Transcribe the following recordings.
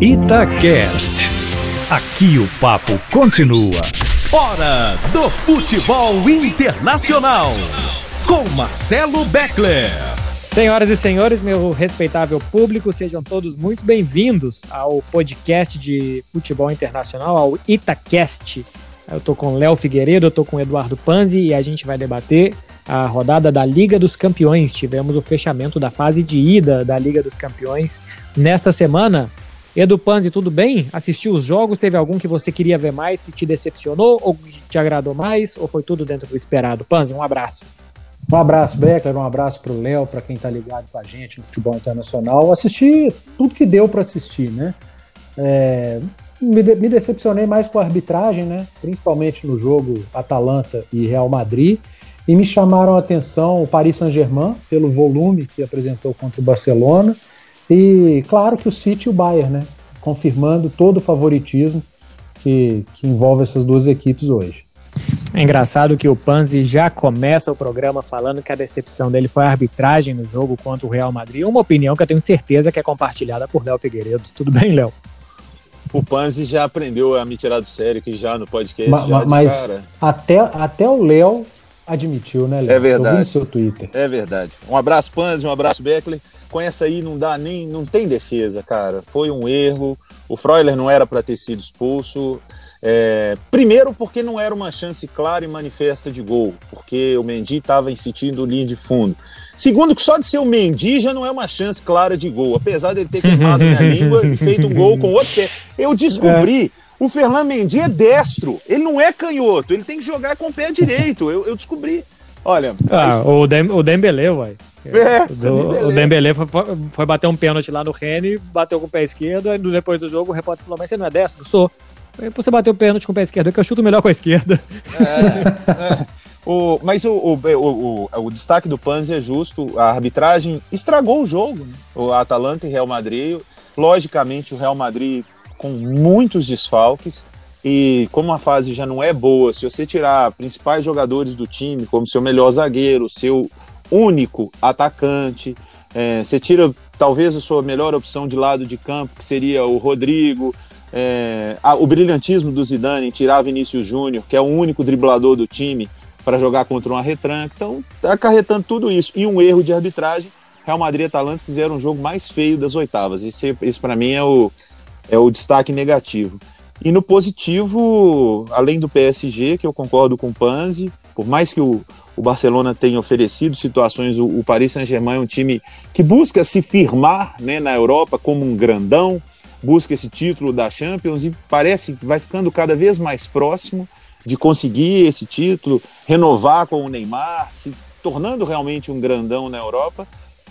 Itacast. Aqui o papo continua. Hora do futebol internacional. Com Marcelo Beckler. Senhoras e senhores, meu respeitável público, sejam todos muito bem-vindos ao podcast de futebol internacional, ao Itacast. Eu tô com Léo Figueiredo, eu tô com Eduardo Panzi e a gente vai debater a rodada da Liga dos Campeões. Tivemos o fechamento da fase de ida da Liga dos Campeões nesta semana. Edu Panzi, tudo bem? Assistiu os jogos? Teve algum que você queria ver mais, que te decepcionou ou que te agradou mais? Ou foi tudo dentro do esperado? Panzi, um abraço. Um abraço, Beckler, um abraço para o Léo, para quem está ligado com a gente no futebol internacional. Assisti tudo que deu para assistir, né? É, me, de, me, decepcionei mais com a arbitragem, né? Principalmente no jogo Atalanta e Real Madrid. E me chamaram a atenção o Paris Saint-Germain, pelo volume que apresentou contra o Barcelona. E claro que o City e o Bayern, né? Confirmando todo o favoritismo que, que envolve essas duas equipes hoje. É engraçado que o Panzi já começa o programa falando que a decepção dele foi a arbitragem no jogo contra o Real Madrid. Uma opinião que eu tenho certeza que é compartilhada por Léo Figueiredo. Tudo bem, Léo? O Panzi já aprendeu a me tirar do sério que já no podcast. Ma, já mas cara... até, até o Léo admitiu, né, Léo? É verdade. seu Twitter. É verdade. Um abraço, Panzi, um abraço, Beckley. Com essa aí não dá nem. não tem defesa, cara. Foi um erro. O Freuler não era para ter sido expulso. É, primeiro, porque não era uma chance clara e manifesta de gol, porque o Mendy estava insistindo linha de fundo. Segundo, que só de ser o Mendy já não é uma chance clara de gol, apesar dele ter queimado minha língua e feito um gol com outro pé. Eu descobri é. O Fernando Mendy é destro, ele não é canhoto, ele tem que jogar com o pé direito. Eu, eu descobri. Olha. Ah, mas... o, Dem, o Dembele, uai. É, o, o Dembele foi, foi, bater um pênalti lá no Rene, bateu com o pé esquerdo, e depois do jogo o repórter falou: Mas você não é destro? Sou. Você bateu o pênalti com o pé esquerdo, é que eu chuto melhor com a esquerda. É, é. O, mas o, o, o, o, destaque do Panzi é justo. A arbitragem estragou o jogo. Né? O Atalanta e Real Madrid. Logicamente, o Real Madrid com muitos desfalques. E como a fase já não é boa, se você tirar principais jogadores do time, como seu melhor zagueiro, seu único atacante, é, você tira talvez a sua melhor opção de lado de campo, que seria o Rodrigo, é, a, o brilhantismo do Zidane em tirar Vinícius Júnior, que é o único driblador do time, para jogar contra uma retranca. Então, tá acarretando tudo isso. E um erro de arbitragem. Real Madrid e Atalanta fizeram um jogo mais feio das oitavas. Esse, esse para mim, é o, é o destaque negativo. E no positivo, além do PSG, que eu concordo com o Panzi, por mais que o, o Barcelona tenha oferecido situações, o, o Paris Saint-Germain é um time que busca se firmar né, na Europa como um grandão, busca esse título da Champions e parece que vai ficando cada vez mais próximo de conseguir esse título, renovar com o Neymar, se tornando realmente um grandão na Europa.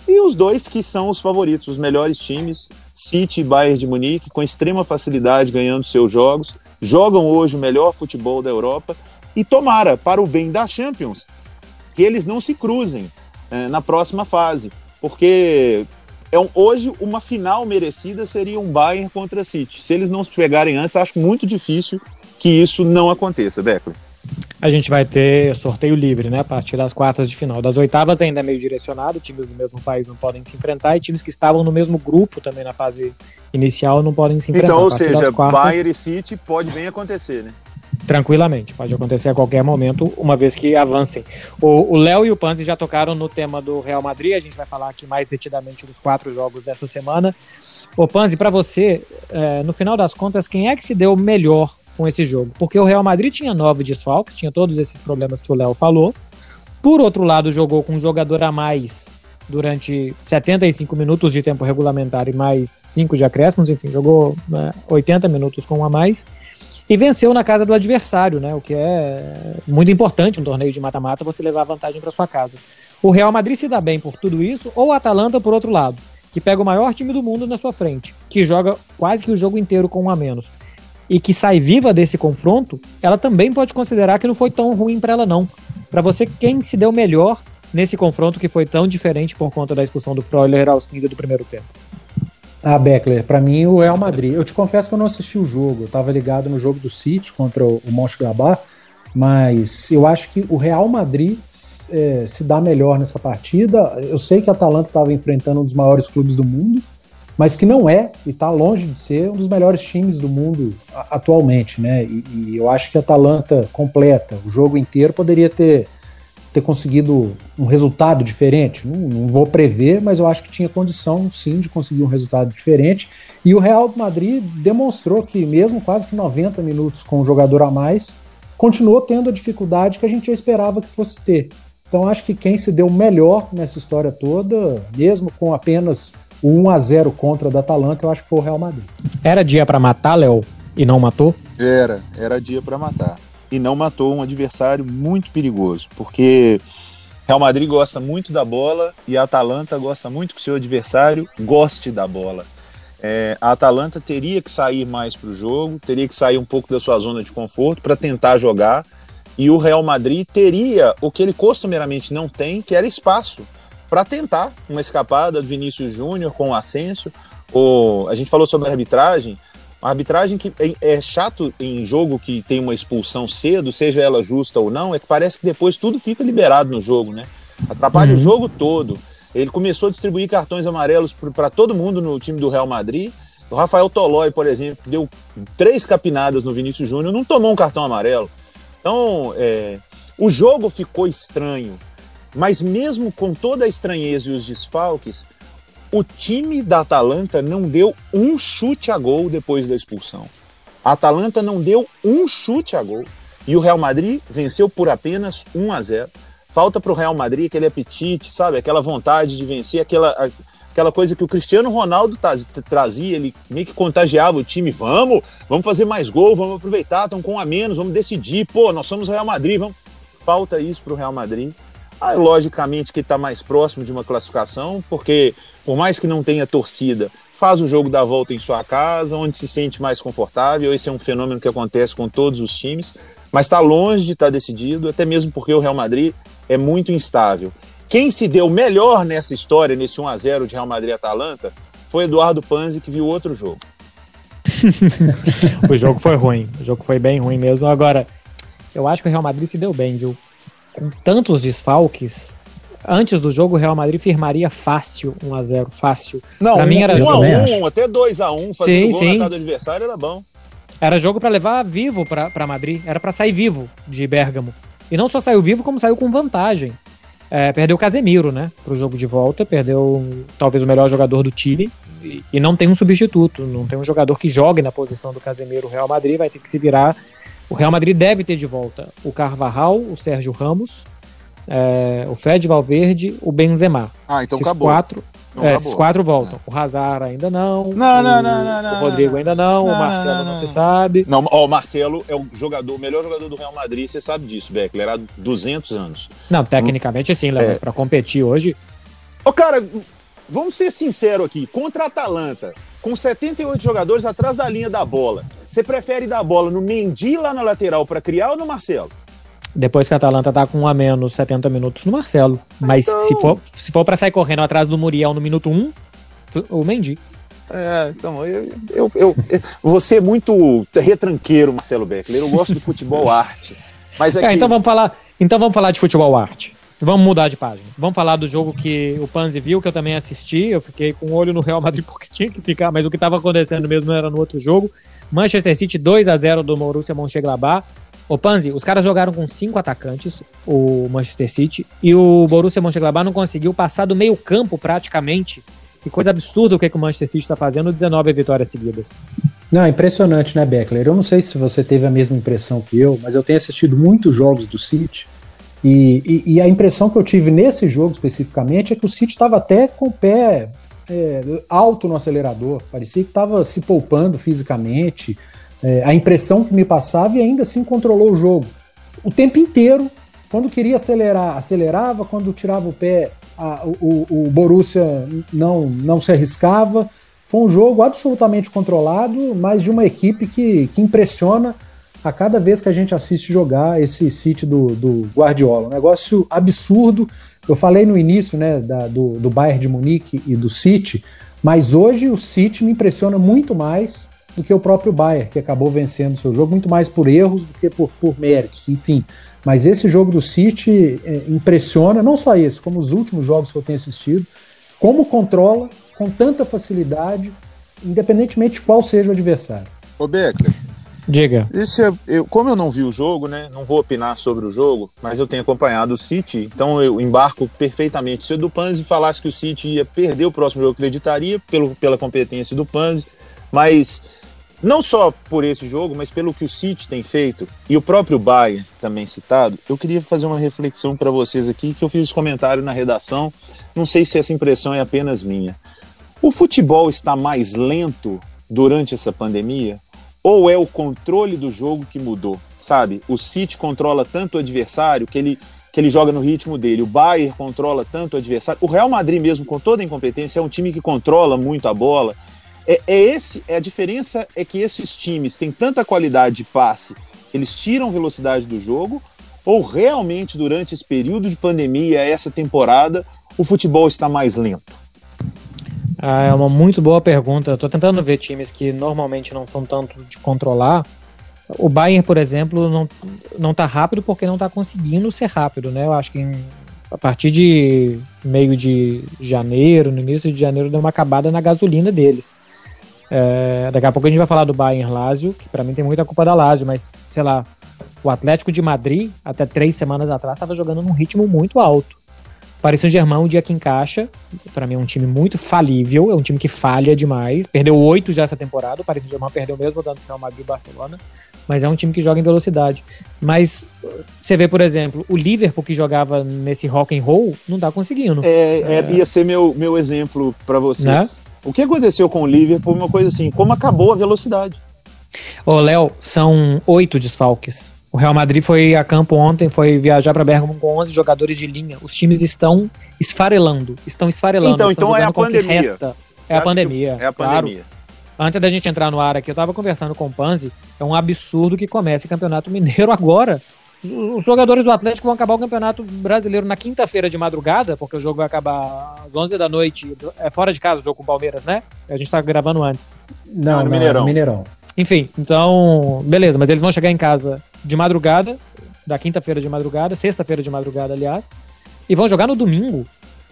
E os dois que são os favoritos, os melhores times, City e Bayern de Munique, com extrema facilidade ganhando seus jogos, jogam hoje o melhor futebol da Europa e tomara, para o bem da Champions, que eles não se cruzem é, na próxima fase, porque é um, hoje uma final merecida seria um Bayern contra City. Se eles não se pegarem antes, acho muito difícil que isso não aconteça, Beckley a gente vai ter sorteio livre, né? A partir das quartas de final. Das oitavas ainda é meio direcionado, times do mesmo país não podem se enfrentar e times que estavam no mesmo grupo também na fase inicial não podem se enfrentar. Então, ou seja, quartas, Bayern e City pode bem acontecer, né? Tranquilamente, pode acontecer a qualquer momento, uma vez que avancem. O Léo e o Panzi já tocaram no tema do Real Madrid, a gente vai falar aqui mais detidamente dos quatro jogos dessa semana. Ô Panzi, para você, é, no final das contas, quem é que se deu melhor com esse jogo, porque o Real Madrid tinha nove desfalques, tinha todos esses problemas que o Léo falou. Por outro lado, jogou com um jogador a mais durante 75 minutos de tempo regulamentar e mais 5 de acréscimos, enfim, jogou né, 80 minutos com um a mais e venceu na casa do adversário, né? O que é muito importante um torneio de mata-mata você levar vantagem para sua casa. O Real Madrid se dá bem por tudo isso, ou o Atalanta por outro lado, que pega o maior time do mundo na sua frente, que joga quase que o jogo inteiro com um a menos e que sai viva desse confronto, ela também pode considerar que não foi tão ruim para ela não. Para você, quem se deu melhor nesse confronto que foi tão diferente por conta da expulsão do Freuler aos 15 do primeiro tempo? Ah, Beckler, para mim o Real Madrid. Eu te confesso que eu não assisti o jogo, eu estava ligado no jogo do City contra o, o Mönchengladbach, mas eu acho que o Real Madrid é, se dá melhor nessa partida. Eu sei que a Atalanta estava enfrentando um dos maiores clubes do mundo, mas que não é e está longe de ser um dos melhores times do mundo atualmente, né? E, e, eu acho que a Atalanta completa o jogo inteiro poderia ter, ter conseguido um resultado diferente. Não, não, vou prever, mas eu acho que tinha condição sim de conseguir um resultado diferente. E o Real Madrid demonstrou que, mesmo quase que 90 minutos com um jogador a mais, continuou tendo a dificuldade que a gente já esperava que fosse ter. Então acho que quem se deu melhor nessa história toda, mesmo com apenas o 1 a 0 contra da Atalanta, eu acho que foi o Real Madrid. Era dia para matar, Léo, e não matou? Era, era dia para matar. E não matou um adversário muito perigoso, porque Real Madrid gosta muito da bola e a Atalanta gosta muito que o seu adversário goste da bola. É, a Atalanta teria que sair mais para o jogo, teria que sair um pouco da sua zona de conforto para tentar jogar. E o Real Madrid teria o que ele costumeiramente não tem, que era espaço para tentar uma escapada do Vinícius Júnior com o Ascenso. O, a gente falou sobre a arbitragem. A arbitragem que é, é, chato em jogo que tem uma expulsão cedo, seja ela justa ou não, é que parece que depois tudo fica liberado no jogo, né? Atrapalha uhum. o jogo todo. Ele começou a distribuir cartões amarelos para todo mundo no time do Real Madrid. O Rafael Tolói, por exemplo, deu três capinadas no Vinícius Júnior, não tomou um cartão amarelo. Então, é, o jogo ficou estranho. Mas mesmo com toda a estranheza e os desfalques, o time da Atalanta não deu um chute a gol depois da expulsão. A Atalanta não deu um chute a gol. E o Real Madrid venceu por apenas 1 a 0. Falta para o Real Madrid aquele apetite, sabe? Aquela vontade de vencer, aquela, aquela coisa que o Cristiano Ronaldo trazia, ele meio que contagiava o time. Vamos, vamos fazer mais gol, vamos aproveitar, estão com um a menos, vamos decidir. Pô, nós somos Real Madrid, vamos. Falta isso para o Real Madrid. Ah, logicamente que está mais próximo de uma classificação, porque por mais que não tenha torcida, faz o jogo da volta em sua casa, onde se sente mais confortável. Esse é um fenômeno que acontece com todos os times, mas está longe de estar tá decidido, até mesmo porque o Real Madrid é muito instável. Quem se deu melhor nessa história, nesse 1 a 0 de Real Madrid Atalanta, foi Eduardo Panzi, que viu outro jogo. o jogo foi ruim, o jogo foi bem ruim mesmo. Agora, eu acho que o Real Madrid se deu bem, viu? Com tantos desfalques, antes do jogo o Real Madrid firmaria fácil 1 a 0 fácil. Não, pra um, mim era 1 a 1, até 2 a 1, fazendo sim, gol sim. na casa do adversário era bom. Era jogo para levar vivo para Madrid, era para sair vivo de Bergamo. E não só saiu vivo, como saiu com vantagem. É, perdeu o Casemiro, né, pro jogo de volta, perdeu talvez o melhor jogador do time e, e não tem um substituto, não tem um jogador que jogue na posição do Casemiro. O Real Madrid vai ter que se virar o Real Madrid deve ter de volta o Carvajal, o Sérgio Ramos, é, o Fred Valverde, o Benzema. Ah, então esses acabou. Quatro, é, esses quatro voltam. É. O Hazard ainda não. Não, o, não, não, não, não. O Rodrigo ainda não. não o Marcelo não, não, se sabe. Não, ó, o Marcelo é o jogador, o melhor jogador do Real Madrid, você sabe disso, Beckler. Há 200 anos. Não, tecnicamente sim, Léo, é. mas pra competir hoje. Ô, cara, vamos ser sinceros aqui. Contra a Atalanta, com 78 jogadores atrás da linha da bola. Você prefere dar a bola no Mendy lá na lateral para criar ou no Marcelo? Depois que a Atalanta tá com um a menos 70 minutos no Marcelo. Mas então... se for, se for para sair correndo atrás do Muriel no minuto 1, o Mendy. É, então, eu, eu, eu, eu vou ser muito retranqueiro, Marcelo Beckler. Eu gosto de futebol arte. Mas é, é então vamos falar, então vamos falar de futebol arte. Vamos mudar de página. Vamos falar do jogo que o Panzi viu, que eu também assisti. Eu fiquei com o olho no Real Madrid porque tinha que ficar, mas o que estava acontecendo mesmo era no outro jogo. Manchester City 2 a 0 do Borussia Mönchengladbach. O Panzi, os caras jogaram com cinco atacantes, o Manchester City, e o Borussia Mönchengladbach não conseguiu passar do meio campo praticamente. Que coisa absurda o que, que o Manchester City está fazendo, 19 vitórias seguidas. Não, é impressionante, né, Beckler? Eu não sei se você teve a mesma impressão que eu, mas eu tenho assistido muitos jogos do City e, e, e, a impressão que eu tive nesse jogo especificamente é que o City estava até com o pé é, alto no acelerador, parecia que estava se poupando fisicamente. É, a impressão que me passava e ainda assim controlou o jogo. O tempo inteiro, quando queria acelerar, acelerava, quando tirava o pé, a, o, o Borussia não, não se arriscava. Foi um jogo absolutamente controlado, mas de uma equipe que, que impressiona a cada vez que a gente assiste jogar esse City do, do Guardiola. Um negócio absurdo. Eu falei no início né, da, do, do Bayern de Munique e do City, mas hoje o City me impressiona muito mais do que o próprio Bayern, que acabou vencendo o seu jogo, muito mais por erros do que por, por méritos, enfim. Mas esse jogo do City é, impressiona, não só esse, como os últimos jogos que eu tenho assistido, como controla, com tanta facilidade, independentemente de qual seja o adversário. Ô Beckler, Diga. É, eu, como eu não vi o jogo, né? Não vou opinar sobre o jogo, mas eu tenho acompanhado o City, então eu embarco perfeitamente. Se o do Panzi falasse que o City ia perder o próximo jogo, acreditaria pelo, pela competência do Panzi, mas não só por esse jogo, mas pelo que o City tem feito e o próprio Bayern também citado, eu queria fazer uma reflexão para vocês aqui que eu fiz comentário na redação. Não sei se essa impressão é apenas minha. O futebol está mais lento durante essa pandemia? Ou é o controle do jogo que mudou, sabe? O City controla tanto o adversário que ele, que ele joga no ritmo dele, o Bayern controla tanto o adversário, o Real Madrid mesmo com toda a incompetência é um time que controla muito a bola. É, é esse, é a diferença é que esses times têm tanta qualidade de passe, eles tiram velocidade do jogo, ou realmente durante esse período de pandemia, essa temporada, o futebol está mais lento? Ah, é uma muito boa pergunta. Estou tentando ver times que normalmente não são tanto de controlar. O Bayern, por exemplo, não, não tá rápido porque não está conseguindo ser rápido, né? Eu acho que em, a partir de meio de janeiro, no início de janeiro, deu uma acabada na gasolina deles. É, daqui a pouco a gente vai falar do Bayern Lazio, que para mim tem muita culpa da Lazio, mas sei lá, o Atlético de Madrid, até três semanas atrás, estava jogando num ritmo muito alto. Paris Saint-Germain, um dia que encaixa. Para mim é um time muito falível, é um time que falha demais. Perdeu oito já essa temporada. O Paris Saint-Germain perdeu mesmo, dando Real Madrid e Barcelona. Mas é um time que joga em velocidade. Mas você vê, por exemplo, o Liverpool que jogava nesse rock and roll, não tá conseguindo. É, é, ia ser meu, meu exemplo para vocês. Né? O que aconteceu com o Liverpool? Uma coisa assim, como acabou a velocidade. Ô, Léo, são oito desfalques. O Real Madrid foi a campo ontem, foi viajar para Bergamo com 11 jogadores de linha. Os times estão esfarelando, estão esfarelando. Então, então é a pandemia. É a pandemia. É a pandemia. Claro. Antes da gente entrar no ar aqui, eu tava conversando com o Panzi, é um absurdo que comece o Campeonato Mineiro agora. Os jogadores do Atlético vão acabar o Campeonato Brasileiro na quinta-feira de madrugada, porque o jogo vai acabar às 11 da noite. É fora de casa o jogo com o Palmeiras, né? A gente tá gravando antes. Não, não no Mineirão. Mineirão. Enfim, então, beleza, mas eles vão chegar em casa de madrugada, da quinta-feira de madrugada, sexta-feira de madrugada, aliás, e vão jogar no domingo.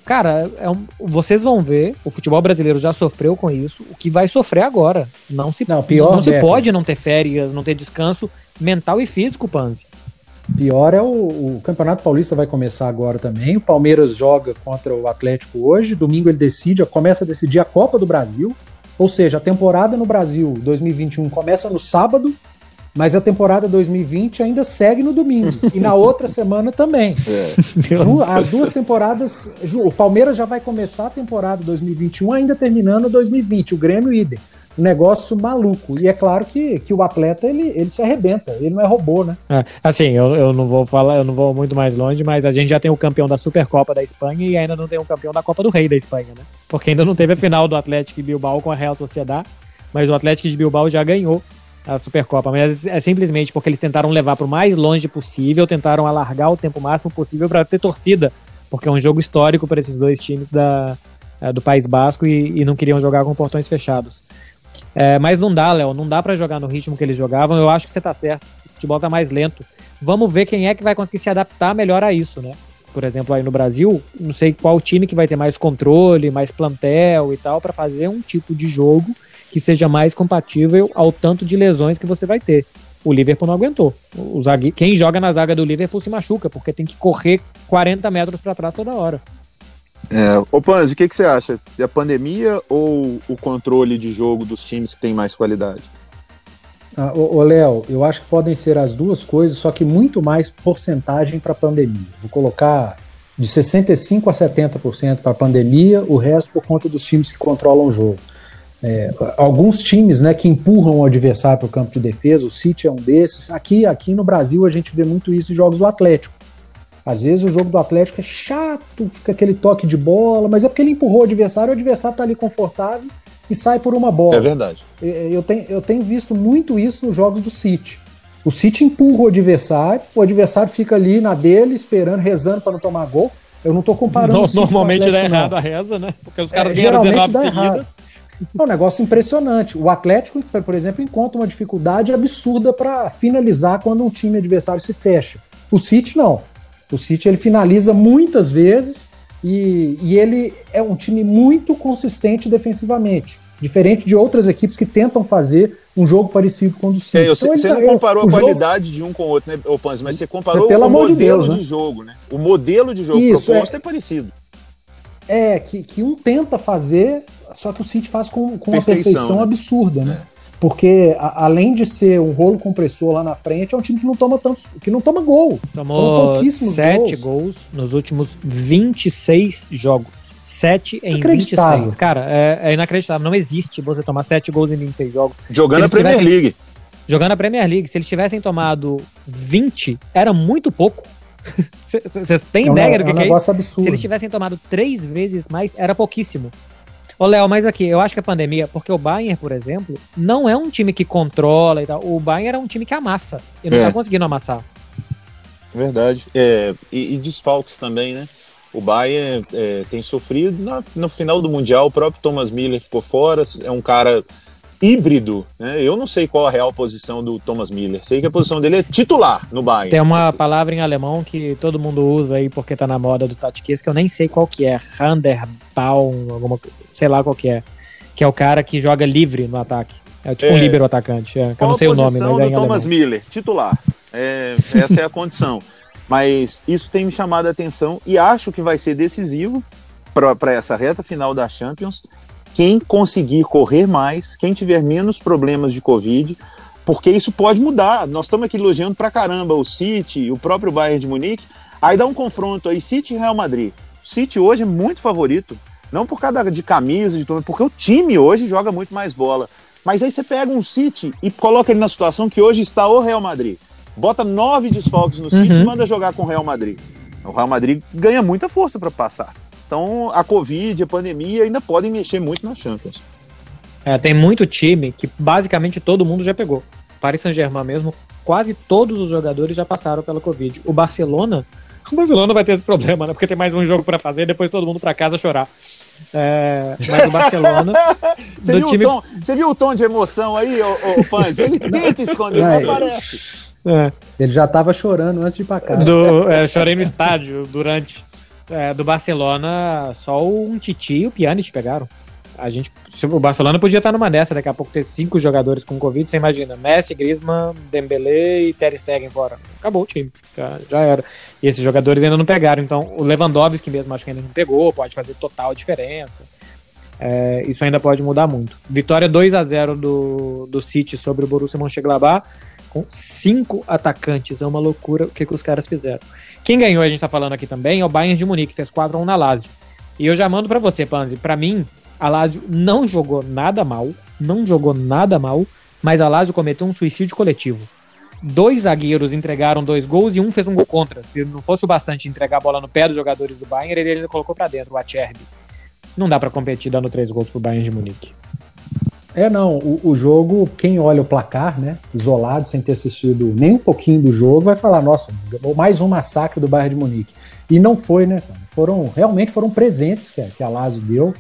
Cara, é um, vocês vão ver, o futebol brasileiro já sofreu com isso, o que vai sofrer agora. Não se, não, pior, não se pode não ter férias, não ter descanso mental e físico, Panzi. Pior é o, o, Campeonato Paulista vai começar agora também. O Palmeiras joga contra o Atlético hoje. Domingo ele decide, começa a decidir a Copa do Brasil. Ou seja, a temporada no Brasil 2021 começa no sábado, mas a temporada 2020 ainda segue no domingo. e na outra semana também. É. As duas temporadas. O Palmeiras já vai começar a temporada 2021, ainda terminando 2020. O Grêmio idem um negócio maluco. E é claro que, que o atleta ele, ele se arrebenta, ele não é robô, né? É, assim, eu, eu não vou falar, eu não vou muito mais longe, mas a gente já tem o campeão da Supercopa da Espanha e ainda não tem o campeão da Copa do Rei da Espanha, né? Porque ainda não teve a final do Atlético de Bilbao com a Real Sociedad, mas o Atlético de Bilbao já ganhou a Supercopa, mas é simplesmente porque eles tentaram levar para o mais longe possível, tentaram alargar o tempo máximo possível para ter torcida, porque é um jogo histórico para esses dois times da, é, do País Basco e, e, não queriam jogar com portões fechados. É, mas não dá, Léo, não dá para jogar no ritmo que eles jogavam. Eu acho que você tá certo. O futebol tá mais lento. Vamos ver quem é que vai conseguir se adaptar melhor a isso, né? Por exemplo, aí no Brasil, não sei qual time que vai ter mais controle, mais plantel e tal, para fazer um tipo de jogo que seja mais compatível ao tanto de lesões que você vai ter. O Liverpool não aguentou. O zague... Quem joga na zaga do Liverpool se machuca, porque tem que correr 40 metros para trás toda hora. É, ô Panzi, o que, que você acha? É a pandemia ou o controle de jogo dos times que tem mais qualidade? Ah, ô, Léo, eu acho que podem ser as duas coisas, só que muito mais porcentagem para a pandemia. Vou colocar de 65% a 70% para a pandemia, o resto por conta dos times que controlam o jogo. É, alguns times né, que empurram o adversário para o campo de defesa, o City é um desses. Aqui, aqui no Brasil a gente vê muito isso em jogos do Atlético. Às vezes o jogo do Atlético é chato, fica aquele toque de bola, mas é porque ele empurrou o adversário, o adversário tá ali confortável e sai por uma bola. É verdade. Eu tenho, eu tenho visto muito isso nos jogos do City. O City empurra o adversário, o adversário fica ali na dele, esperando, rezando para não tomar gol. Eu não tô comparando. No, normalmente dá errado não. a reza, né? Porque os caras é, ganharam 19 seguidas. É um negócio impressionante. O Atlético, por exemplo, encontra uma dificuldade absurda para finalizar quando um time adversário se fecha. O City não. O City ele finaliza muitas vezes E, e ele é um time muito consistente defensivamente. Diferente de outras equipes que tentam fazer um jogo parecido com o do City. É, você, então, você não comparou a qualidade jogo... de um com o outro, né, Panzi? Mas você comparou Pelo o modelo de, Deus, né? de, jogo, né? O modelo de jogo Isso, proposto é, é parecido. É, que, que um tenta fazer, só que o City faz com, com perfeição, uma perfeição né? absurda, né? É. Porque a, além de ser um rolo compressor lá na frente, é um time que não toma tantos, que não toma gol. Tomou sete gols. gols nos últimos 26 jogos. 7 em 26. Cara, é, é, inacreditável. Não existe você tomar 7 gols em 26 jogos. Jogando a Premier tivessem, League. Jogando a Premier League. Se eles tivessem tomado 20, era muito pouco. Vocês têm é um, ideia do que é, um que é isso? Absurdo. Se eles tivessem tomado três vezes mais, era pouquíssimo. Ô, Léo, mas aqui, eu acho que a pandemia, porque o Bayern, por exemplo, não é um time que controla e tal. O Bayern era um time que amassa. E não é. tá conseguindo amassar. Verdade. É, e, e desfalques também, né? O Bayern é, tem sofrido. No, no final do Mundial, o próprio Thomas Miller ficou fora. É um cara híbrido, né? Eu não sei qual a real posição do Thomas Miller. Sei que a posição dele é titular no Bayern. Tem uma palavra em alemão que todo mundo usa aí porque tá na moda do Tatiquês, que eu nem sei qual que é. Handerbaum, alguma coisa, sei lá qual que é. Que é o cara que joga livre no ataque. É tipo é. um líbero atacante. É, que eu não sei o nome, mas é em Thomas alemão. Miller, titular. É, essa é a condição. Mas isso tem me chamado a atenção e acho que vai ser decisivo para essa reta final da Champions. Quem conseguir correr mais, quem tiver menos problemas de Covid, porque isso pode mudar. Nós estamos aqui elogiando pra caramba o City, o próprio Bayern de Munique. Aí dá um confronto aí, City e Real Madrid. O City hoje é muito favorito. Não por causa de camisa, de tudo, porque o time hoje joga muito mais bola. Mas aí você pega um City e coloca ele na situação que hoje está o Real Madrid bota nove desfalques no City uhum. e manda jogar com o Real Madrid. O Real Madrid ganha muita força para passar. Então a Covid, a pandemia ainda podem mexer muito na Champions. É, tem muito time que basicamente todo mundo já pegou. Paris Saint-Germain mesmo, quase todos os jogadores já passaram pela Covid. O Barcelona, o Barcelona vai ter esse problema, né? Porque tem mais um jogo para fazer e depois todo mundo para casa chorar. É, mas o Barcelona. você, viu time... o tom, você viu o tom de emoção aí, ô, ô Panz? Ele tenta esconder, não, não aparece. É. Ele já estava chorando antes de ir pra casa. Do, é, chorei no estádio durante. É, do Barcelona, só um Titi e o Pjanic pegaram. A gente, o Barcelona podia estar numa dessa, daqui a pouco ter cinco jogadores com Covid, você imagina, Messi, Griezmann, Dembélé e Ter Stegen fora. Acabou o time, já, era. E esses jogadores ainda não pegaram, então o Lewandowski mesmo acho que ainda não pegou, pode fazer total diferença. É, isso ainda pode mudar muito. Vitória 2 a 0 do, do City sobre o Borussia Mönchengladbach com cinco atacantes. É uma loucura o que, que os caras fizeram. Quem ganhou, a gente tá falando aqui também, é o Bayern de Munique, fez 4 a 1 na Lazio. E eu já mando para você, Panzi. Para mim, a Lazio não jogou nada mal, não jogou nada mal, mas a Lazio cometeu um suicídio coletivo. Dois zagueiros entregaram dois gols e um fez um gol contra. Se não fosse o bastante entregar a bola no pé dos jogadores do Bayern, ele ainda colocou para dentro o Acerbi. Não dá para competir dando três gols pro Bayern de Munique. É, não. O, o, jogo, quem olha o placar, né, isolado, sem ter assistido nem um pouquinho do jogo, vai falar: nossa, mais um massacre do Bayern de Munique. E não foi, né, Foram, realmente foram presentes que, que a Lazio deu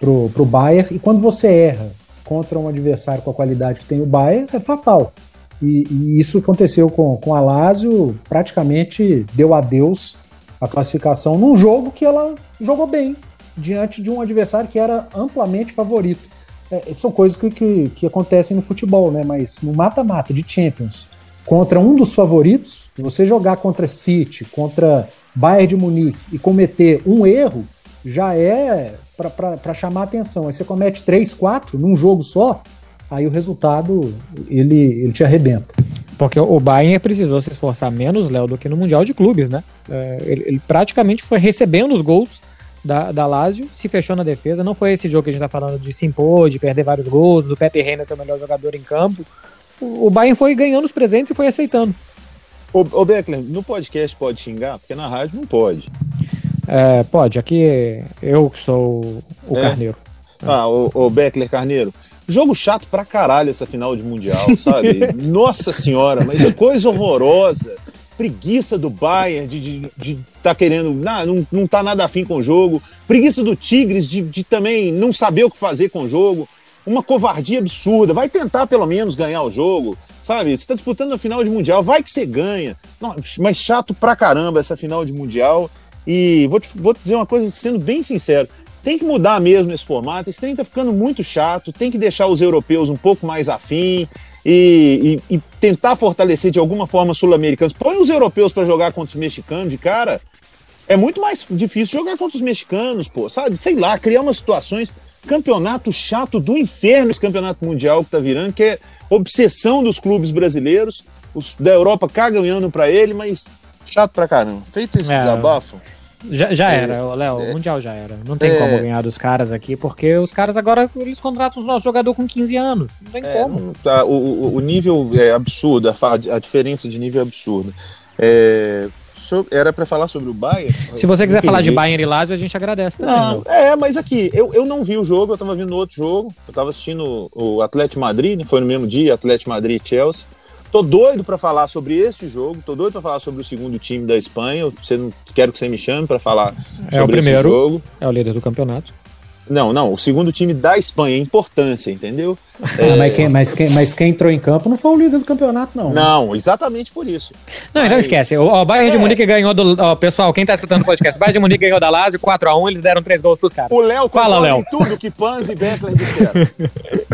pro, pro Bayern. E quando você erra contra um adversário com a qualidade que tem o Bayern, é fatal. E, e isso aconteceu com, com a Lazio, praticamente deu adeus a classificação num jogo que ela jogou bem, diante de um adversário que era amplamente favorito. É, são coisas que, que, que, acontecem no futebol, né? Mas no mata-mata de Champions, contra um dos favoritos, você jogar contra City, contra Bayern de Munique e cometer um erro, já é para chamar atenção. Aí você comete 3, 4 num jogo só, aí o resultado ele, ele te arrebenta. Porque o Bayern precisou se esforçar menos, Léo, do que no Mundial de Clubes, né? É, ele, ele praticamente foi recebendo os gols da, da Lazio, se fechou na defesa. Não foi esse jogo que a gente tá falando de se impor, de perder vários gols, do Pepe Reina ser o melhor jogador em campo. O, o Bayern foi ganhando os presentes e foi aceitando. Ô, ô Beckler, no podcast pode xingar? Porque na rádio não pode. É, pode. Aqui eu que sou o é? Carneiro. Ah, o, o Beckler Carneiro. Jogo chato pra caralho essa final de Mundial, sabe? Nossa senhora, mas coisa horrorosa preguiça do Bayern de estar tá querendo, não, não, não tá nada afim com o jogo, preguiça do Tigres de, de também não saber o que fazer com o jogo, uma covardia absurda, vai tentar pelo menos ganhar o jogo, sabe? Você está disputando a final de Mundial, vai que você ganha. Não, mas chato pra caramba essa final de Mundial. E vou te, vou te dizer uma coisa, sendo bem sincero, tem que mudar mesmo esse formato. Esse trem tá ficando muito chato. Tem que deixar os europeus um pouco mais afim e, e, e tentar fortalecer de alguma forma sul-americanos. Põe os europeus para jogar contra os mexicanos de cara. É muito mais difícil jogar contra os mexicanos, pô, sabe? Sei lá, criar umas situações. Campeonato chato do inferno, esse campeonato mundial que tá virando, que é obsessão dos clubes brasileiros. Os da Europa cagam para ele, mas chato pra caramba. Feito esse é, desabafo. Já, já é, era, Léo, é, o Mundial já era. Não tem é, como ganhar dos caras aqui, porque os caras agora eles contratam o nosso jogador com 15 anos. Não tem é, como. Tá, o, o nível é absurdo, a, a diferença de nível é absurda. É, era para falar sobre o Bayern? Se você quiser falar de Bayern e Lazio, a gente agradece também. Não, é, mas aqui, eu, eu não vi o jogo, eu tava vendo outro jogo. Eu tava assistindo o Atlético Madrid, né, foi no mesmo dia, Atlético Madrid e Chelsea. Tô doido para falar sobre esse jogo, tô doido para falar sobre o segundo time da Espanha. Você não quero que você me chame para falar é sobre o primeiro, esse jogo. É o líder do campeonato. Não, não, o segundo time da Espanha, importância, entendeu? Ah, é... mas, quem, mas, quem, mas quem entrou em campo não foi o líder do campeonato, não. Né? Não, exatamente por isso. Não, então mas... então esquece. O, o Bayern é... de Munique ganhou do. Ó, pessoal, quem tá escutando o podcast, o Bayern de Munique ganhou da Lazio 4x1, eles deram 3 gols pros caras. O Léo fala, Léo. tudo que Pans e Beckler disseram.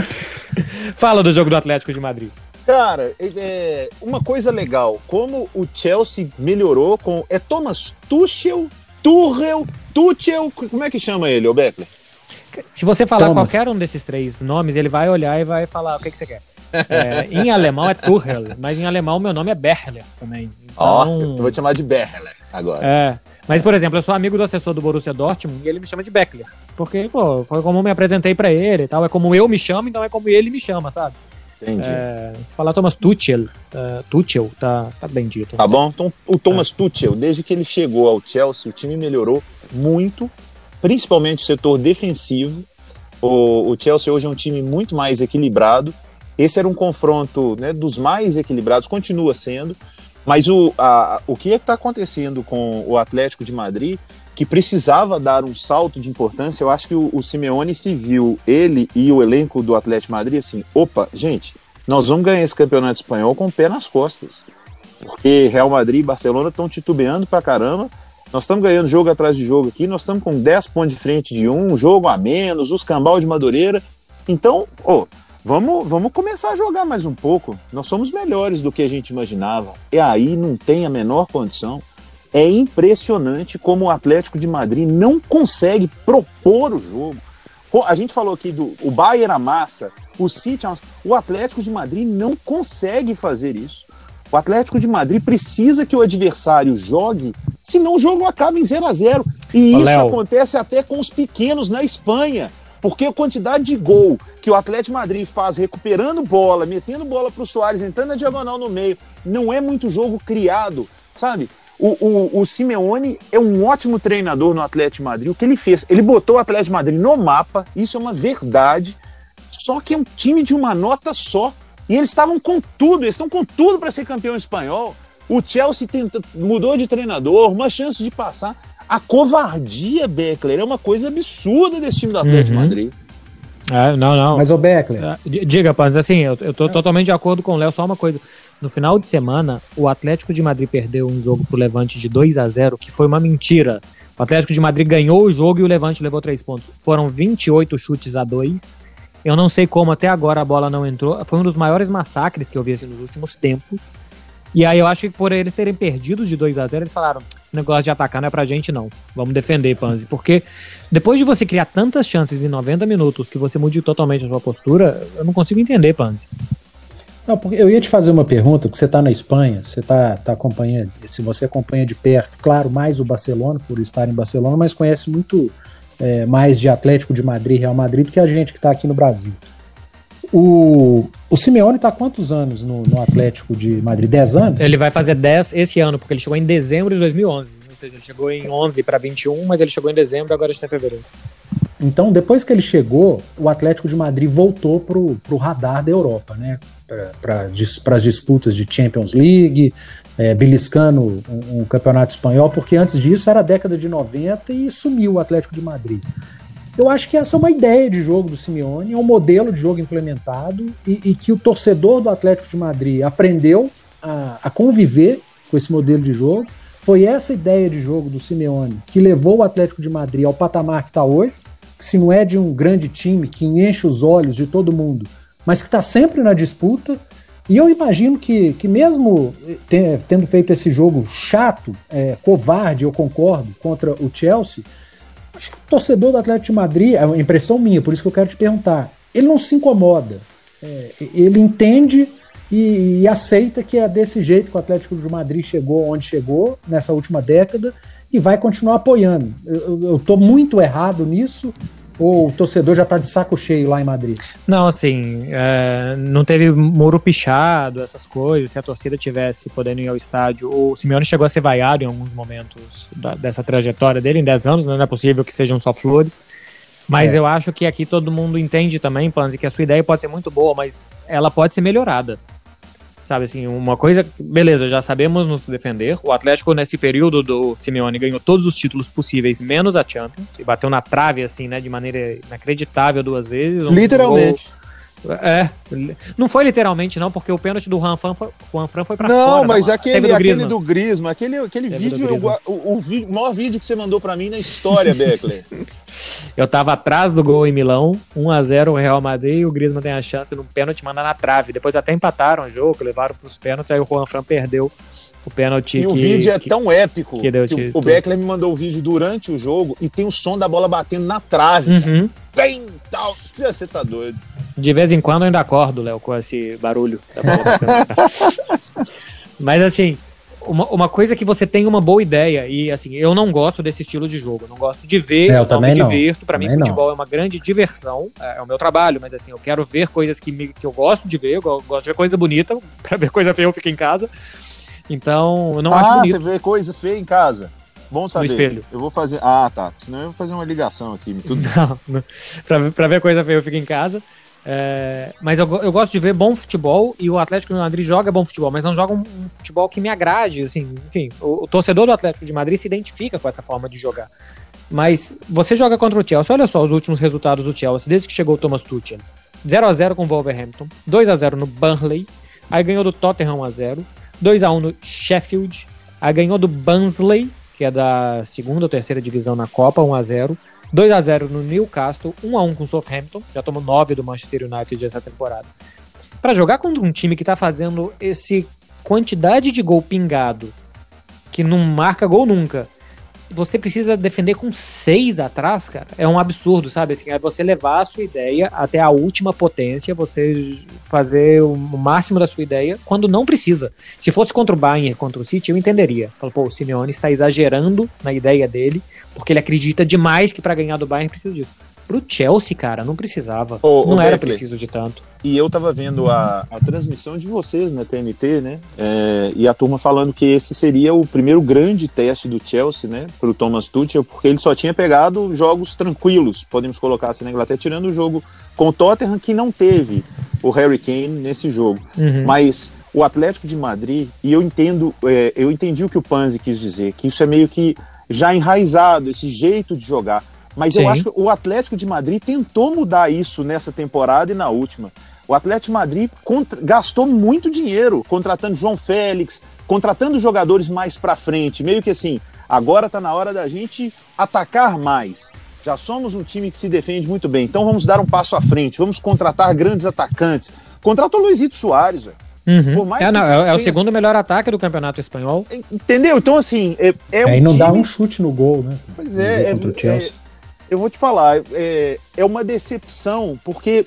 fala do jogo do Atlético de Madrid. Cara, é, é, uma coisa legal, como o Chelsea melhorou com. É Thomas Tuchel, Tuchel, Tuchel, como é que chama ele, o Beckler? Se você falar Thomas. qualquer um desses três nomes, ele vai olhar e vai falar o que, que você quer. É, em alemão é Tuchel, mas em alemão meu nome é Berler também. Ó, então... oh, eu vou te chamar de Berler agora. É. Mas, por exemplo, eu sou amigo do assessor do Borussia Dortmund e ele me chama de Beckler. Porque, pô, foi como eu me apresentei para ele e tal. É como eu me chamo, então é como ele me chama, sabe? Entendi. É, se falar Thomas Tuchel, uh, Tuchel, tá, tá bem dito. Tá bom? Então, o Thomas é. Tuchel, desde que ele chegou ao Chelsea, o time melhorou muito, principalmente o setor defensivo. O, o Chelsea hoje é um time muito mais equilibrado. Esse era um confronto né, dos mais equilibrados, continua sendo. Mas o, a, o que está acontecendo com o Atlético de Madrid que precisava dar um salto de importância, eu acho que o, o Simeone se viu, ele e o elenco do Atlético Madrid, assim, opa, gente, nós vamos ganhar esse campeonato espanhol com o pé nas costas. Porque Real Madrid e Barcelona estão titubeando pra caramba. Nós estamos ganhando jogo atrás de jogo aqui, nós estamos com 10 pontos de frente de um, jogo a menos, os cambal de Madureira. Então, oh, vamos, vamos começar a jogar mais um pouco. Nós somos melhores do que a gente imaginava. E aí não tem a menor condição. É impressionante como o Atlético de Madrid não consegue propor o jogo. A gente falou aqui do o Bayern amassa, o City amassa. O Atlético de Madrid não consegue fazer isso. O Atlético de Madrid precisa que o adversário jogue, senão o jogo acaba em 0 a 0 E Ô, isso Léo. acontece até com os pequenos na Espanha. Porque a quantidade de gol que o Atlético de Madrid faz recuperando bola, metendo bola para o Soares, entrando na diagonal no meio, não é muito jogo criado, sabe? O, o, o Simeone é um ótimo treinador no Atlético Madrid. O que ele fez? Ele botou o Atlético Madrid no mapa, isso é uma verdade. Só que é um time de uma nota só. E eles estavam com tudo, eles estão com tudo para ser campeão espanhol. O Chelsea tenta, mudou de treinador, uma chance de passar. A covardia, Beckler, é uma coisa absurda desse time do Atlético uhum. Madrid. É, não, não. Mas o Beckler. É, diga, Pans, assim, eu, eu tô é. totalmente de acordo com o Léo, só uma coisa. No final de semana, o Atlético de Madrid perdeu um jogo pro Levante de 2 a 0 que foi uma mentira. O Atlético de Madrid ganhou o jogo e o Levante levou 3 pontos. Foram 28 chutes a 2. Eu não sei como até agora a bola não entrou. Foi um dos maiores massacres que eu vi assim, nos últimos tempos. E aí eu acho que por eles terem perdido de 2 a 0 eles falaram: esse negócio de atacar não é pra gente, não. Vamos defender, Panzi. Porque depois de você criar tantas chances em 90 minutos que você mude totalmente a sua postura, eu não consigo entender, Panzi. Não, porque eu ia te fazer uma pergunta, porque você está na Espanha, você está tá acompanhando, se você acompanha de perto, claro, mais o Barcelona, por estar em Barcelona, mas conhece muito é, mais de Atlético de Madrid, Real Madrid, do que a gente que está aqui no Brasil. O, o Simeone está quantos anos no, no, Atlético de Madrid? 10 anos? Ele vai fazer 10 esse ano, porque ele chegou em dezembro de 2011. Ou seja, ele chegou em 11 para 21, mas ele chegou em dezembro, agora está em fevereiro. Então, depois que ele chegou, o Atlético de Madrid voltou para o radar da Europa, né? para as disputas de Champions League, é, beliscando um, um, campeonato espanhol, porque antes disso era a década de 90 e sumiu o Atlético de Madrid. Eu acho que essa é uma ideia de jogo do Simeone, é um modelo de jogo implementado e, e que o torcedor do Atlético de Madrid aprendeu a, a conviver com esse modelo de jogo foi essa ideia de jogo do Simeone que levou o Atlético de Madrid ao patamar que está hoje, que se não é de um grande time que enche os olhos de todo mundo, mas que está sempre na disputa. E eu imagino que, que mesmo tendo feito esse jogo chato, é, covarde, eu concordo, contra o Chelsea, acho que o torcedor do Atlético de Madrid, é uma impressão minha, por isso que eu quero te perguntar, ele não se incomoda. É, ele entende e, e, aceita que é desse jeito que o Atlético de Madrid chegou onde chegou nessa última década e vai continuar apoiando. Eu estou muito errado nisso ou o torcedor já está de saco cheio lá em Madrid? Não, assim, é, não teve muro pichado, essas coisas. Se a torcida tivesse podendo ir ao estádio, o Simeone chegou a ser vaiado em alguns momentos da, dessa trajetória dele, em 10 anos, né? não é possível que sejam só flores. Mas é. eu acho que aqui todo mundo entende também, Panzi, que a sua ideia pode ser muito boa, mas ela pode ser melhorada. Sabe assim, uma coisa, beleza, já sabemos nos defender. O Atlético, nesse período do Simeone, ganhou todos os títulos possíveis, menos a Champions, e bateu na trave, assim, né, de maneira inacreditável duas vezes. Um Literalmente. Gol, é, não foi literalmente não, porque o pênalti do Juan Fran foi, Juan Fran foi pra não, fora. Não, mas aquele, do aquele do Griezmann, aquele, aquele vídeo, eu, o, o, o, maior vídeo que você mandou pra mim na história, Beckler. eu tava atrás do gol em Milão, 1x0 o Real Madrid, e o Griezmann tem a chance no pênalti mandar na trave. Depois até empataram o jogo, levaram pros pênaltis, aí o Juan Fran perdeu o pênalti. E que, o vídeo é que, tão épico que, que o, o Beckler me mandou o vídeo durante o jogo e tem o som da bola batendo na trave. Uhum. Bem tal. Você tá doido. De vez em quando eu ainda acordo, Léo, com esse barulho da bola Mas assim, uma, uma coisa que você tem uma boa ideia, e assim, eu não gosto desse estilo de jogo, eu não gosto de ver, é, eu, eu também não me divirto. Para mim, futebol não. é uma grande diversão, é, é, o meu trabalho, mas assim, eu quero ver coisas que, me, que eu gosto de ver, eu gosto de ver coisa bonita, para ver coisa feia eu fico em casa. Então, eu não ah, acho bonito. você vê coisa feia em casa. Bom saber. No espelho. Eu vou fazer. Ah, tá. Senão eu vou fazer uma ligação aqui. Tudo... Não, não. Pra, pra ver coisa feia eu fico em casa. É, mas eu, eu gosto de ver bom futebol e o Atlético de Madrid joga bom futebol, mas não joga um, um futebol que me agrade. Assim, enfim, o, o, torcedor do Atlético de Madrid se identifica com essa forma de jogar. Mas você joga contra o Chelsea, olha só os últimos resultados do Chelsea, desde que chegou o Thomas Tuchel. 0 a 0 com o Wolverhampton, 2 a 0 no Burnley, aí ganhou do Tottenham 1 a 0 2 a 1 no Sheffield, aí ganhou do Barnsley, que é da segunda ou terceira divisão na Copa, 1 a 0 2 a 0 no Newcastle, 1 a 1 com o Southampton, já tomou 9 do Manchester United essa temporada. Para jogar contra um time que tá fazendo esse quantidade de gol pingado, que não marca gol nunca, você precisa defender com seis atrás, cara. É um absurdo, sabe? Assim, é você levar a sua ideia até a última potência, você fazer o máximo da sua ideia quando não precisa. Se fosse contra o Bayern, contra o City, eu entenderia. Falo, pô, o Simeone está exagerando na ideia dele, porque ele acredita demais que para ganhar do Bayern precisa disso. Pro Chelsea, cara, não precisava. Ô, não ô, era Beckley, preciso de tanto. E eu tava vendo a, a transmissão de vocês na TNT, né? É, e a turma falando que esse seria o primeiro grande teste do Chelsea, né? Pro Thomas Tuchel, porque ele só tinha pegado jogos tranquilos, podemos colocar assim na Inglaterra, tirando o jogo com o Tottenham, que não teve o Harry Kane nesse jogo. Uhum. Mas o Atlético de Madrid, e eu entendo, é, eu entendi o que o Panzi quis dizer, que isso é meio que já enraizado, esse jeito de jogar. Mas Sim. eu acho que o Atlético de Madrid tentou mudar isso nessa temporada e na última. O Atlético de Madrid gastou muito dinheiro contratando João Félix, contratando jogadores mais para frente, meio que assim, agora está na hora da gente atacar mais. Já somos um time que se defende muito bem, então vamos dar um passo à frente, vamos contratar grandes atacantes. Contratou o Luizito Soares, velho. Uhum. É, não, é, é, o segundo melhor ataque do campeonato espanhol. Entendeu? Então, assim. É, é, é um não time... dá um chute no gol, né? Pois é. é, eu vou te falar, é, é uma decepção, porque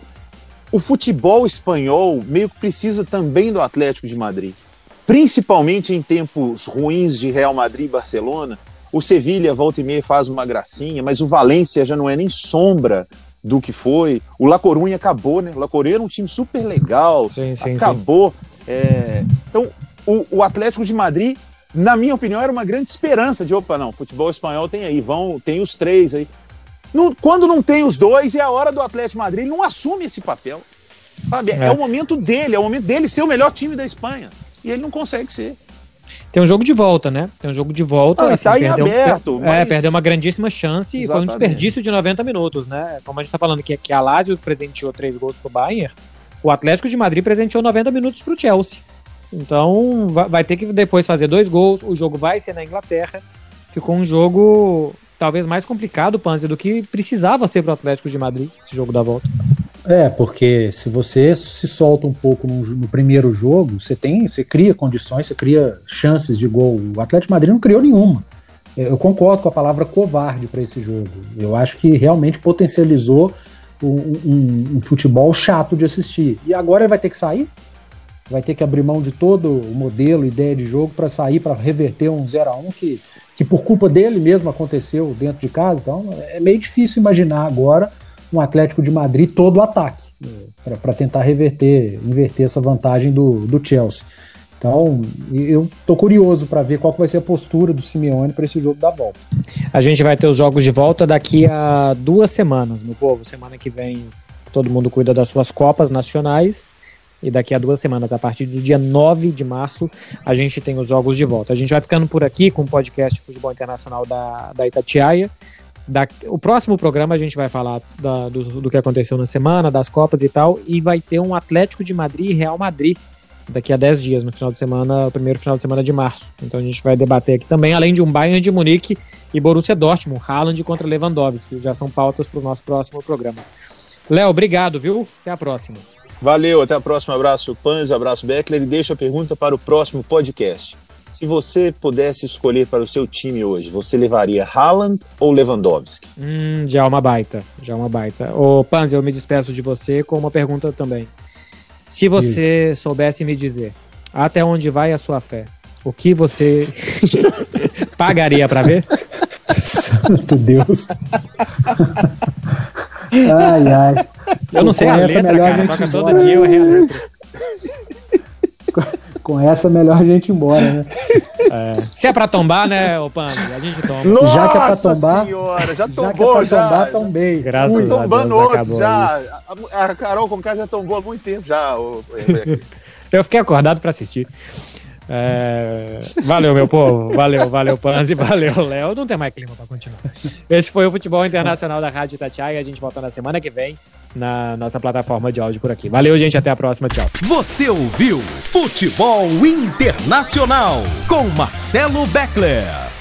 o futebol espanhol meio que precisa também do Atlético de Madrid. Principalmente em tempos ruins de Real Madrid e Barcelona. O Sevilha volta e meia faz uma gracinha, mas o Valência já não é nem sombra do que foi. O La Coruña acabou, né? O La Coruña era um time super legal, sim, sim, acabou. Sim. É... Então, o, o Atlético de Madrid, na minha opinião, era uma grande esperança de, opa, não, futebol espanhol tem aí, vão, tem os três aí. Não, quando não tem os dois, é a hora do Atlético Madrid. Ele não assume esse papel. Sabe? É. é o momento dele, é o momento dele ser o melhor time da Espanha. E ele não consegue ser. Tem um jogo de volta, né? Tem um jogo de volta. Ah, assim, tá perdeu, aberto. É, mas... É, perdeu uma grandíssima chance Exatamente. e foi um desperdício de 90 minutos, né? Como a gente tá falando que, que a Lazio presenteou três gols pro Bayern, o Atlético de Madrid presenteou 90 minutos pro Chelsea. Então vai ter que depois fazer dois gols. O jogo vai ser na Inglaterra. Ficou um jogo talvez mais complicado, Panzi, do que precisava ser para o Atlético de Madrid, esse jogo da volta. É, porque se você se solta um pouco no, no, primeiro jogo, você tem, você cria condições, você cria chances de gol. O Atlético de Madrid não criou nenhuma. Eu concordo com a palavra covarde para esse jogo. Eu acho que realmente potencializou um, um, um, futebol chato de assistir. E agora ele vai ter que sair? Vai ter que abrir mão de todo o modelo, ideia de jogo para sair, para reverter um 0 a 1 que, que por culpa dele mesmo aconteceu dentro de casa. Então é meio difícil imaginar agora um Atlético de Madrid todo ataque né, para tentar reverter, inverter essa vantagem do, do Chelsea. Então, eu tô curioso para ver qual vai ser a postura do Simeone para esse jogo da volta. A gente vai ter os jogos de volta daqui a duas semanas, meu povo. Semana que vem todo mundo cuida das suas Copas Nacionais. E daqui a duas semanas, a partir do dia 9 de março, a gente tem os jogos de volta. A gente vai ficando por aqui com o podcast Futebol Internacional da, da Itatiaia. Da, o próximo programa a gente vai falar da, do, do que aconteceu na semana, das Copas e tal. E vai ter um Atlético de Madrid e Real Madrid daqui a 10 dias, no final de semana, primeiro final de semana de março. Então a gente vai debater aqui também, além de um Bayern de Munique e Borussia Dortmund, Haaland contra Lewandowski, que já são pautas para o nosso próximo programa. Léo, obrigado, viu? Até a próxima. Valeu, até a próxima. Abraço Panz, abraço Beckler e deixa a pergunta para o próximo podcast. Se você pudesse escolher para o seu time hoje, você levaria Haaland ou Lewandowski? Hum, já é uma baita, já é uma baita. Ô Panz, eu me despeço de você com uma pergunta também. Se você soubesse me dizer até onde vai a sua fé, o que você pagaria para ver? Santo Deus. ai, ai. Eu não sei a letra, melhor cara. Toca todo dia eu errei a letra. Com essa, melhor a gente ir embora, né? É. Se é pra tombar, né, ô Pano? A gente tomba. Nossa já que é pra tombar. Senhora, já tombou, já. É pra tombar, tombei. Graças Fui tombando outros já. A, a Carol Conká já tombou há muito tempo já. Eu fiquei acordado pra assistir. É... Valeu, meu povo. Valeu, valeu, Panzi. Valeu, Léo. Não tem mais clima pra continuar. Esse foi o Futebol Internacional da Rádio Itatiaia. A gente volta na semana que vem na nossa plataforma de áudio por aqui. Valeu, gente. Até a próxima. Tchau. Você ouviu Futebol Internacional com Marcelo Beckler.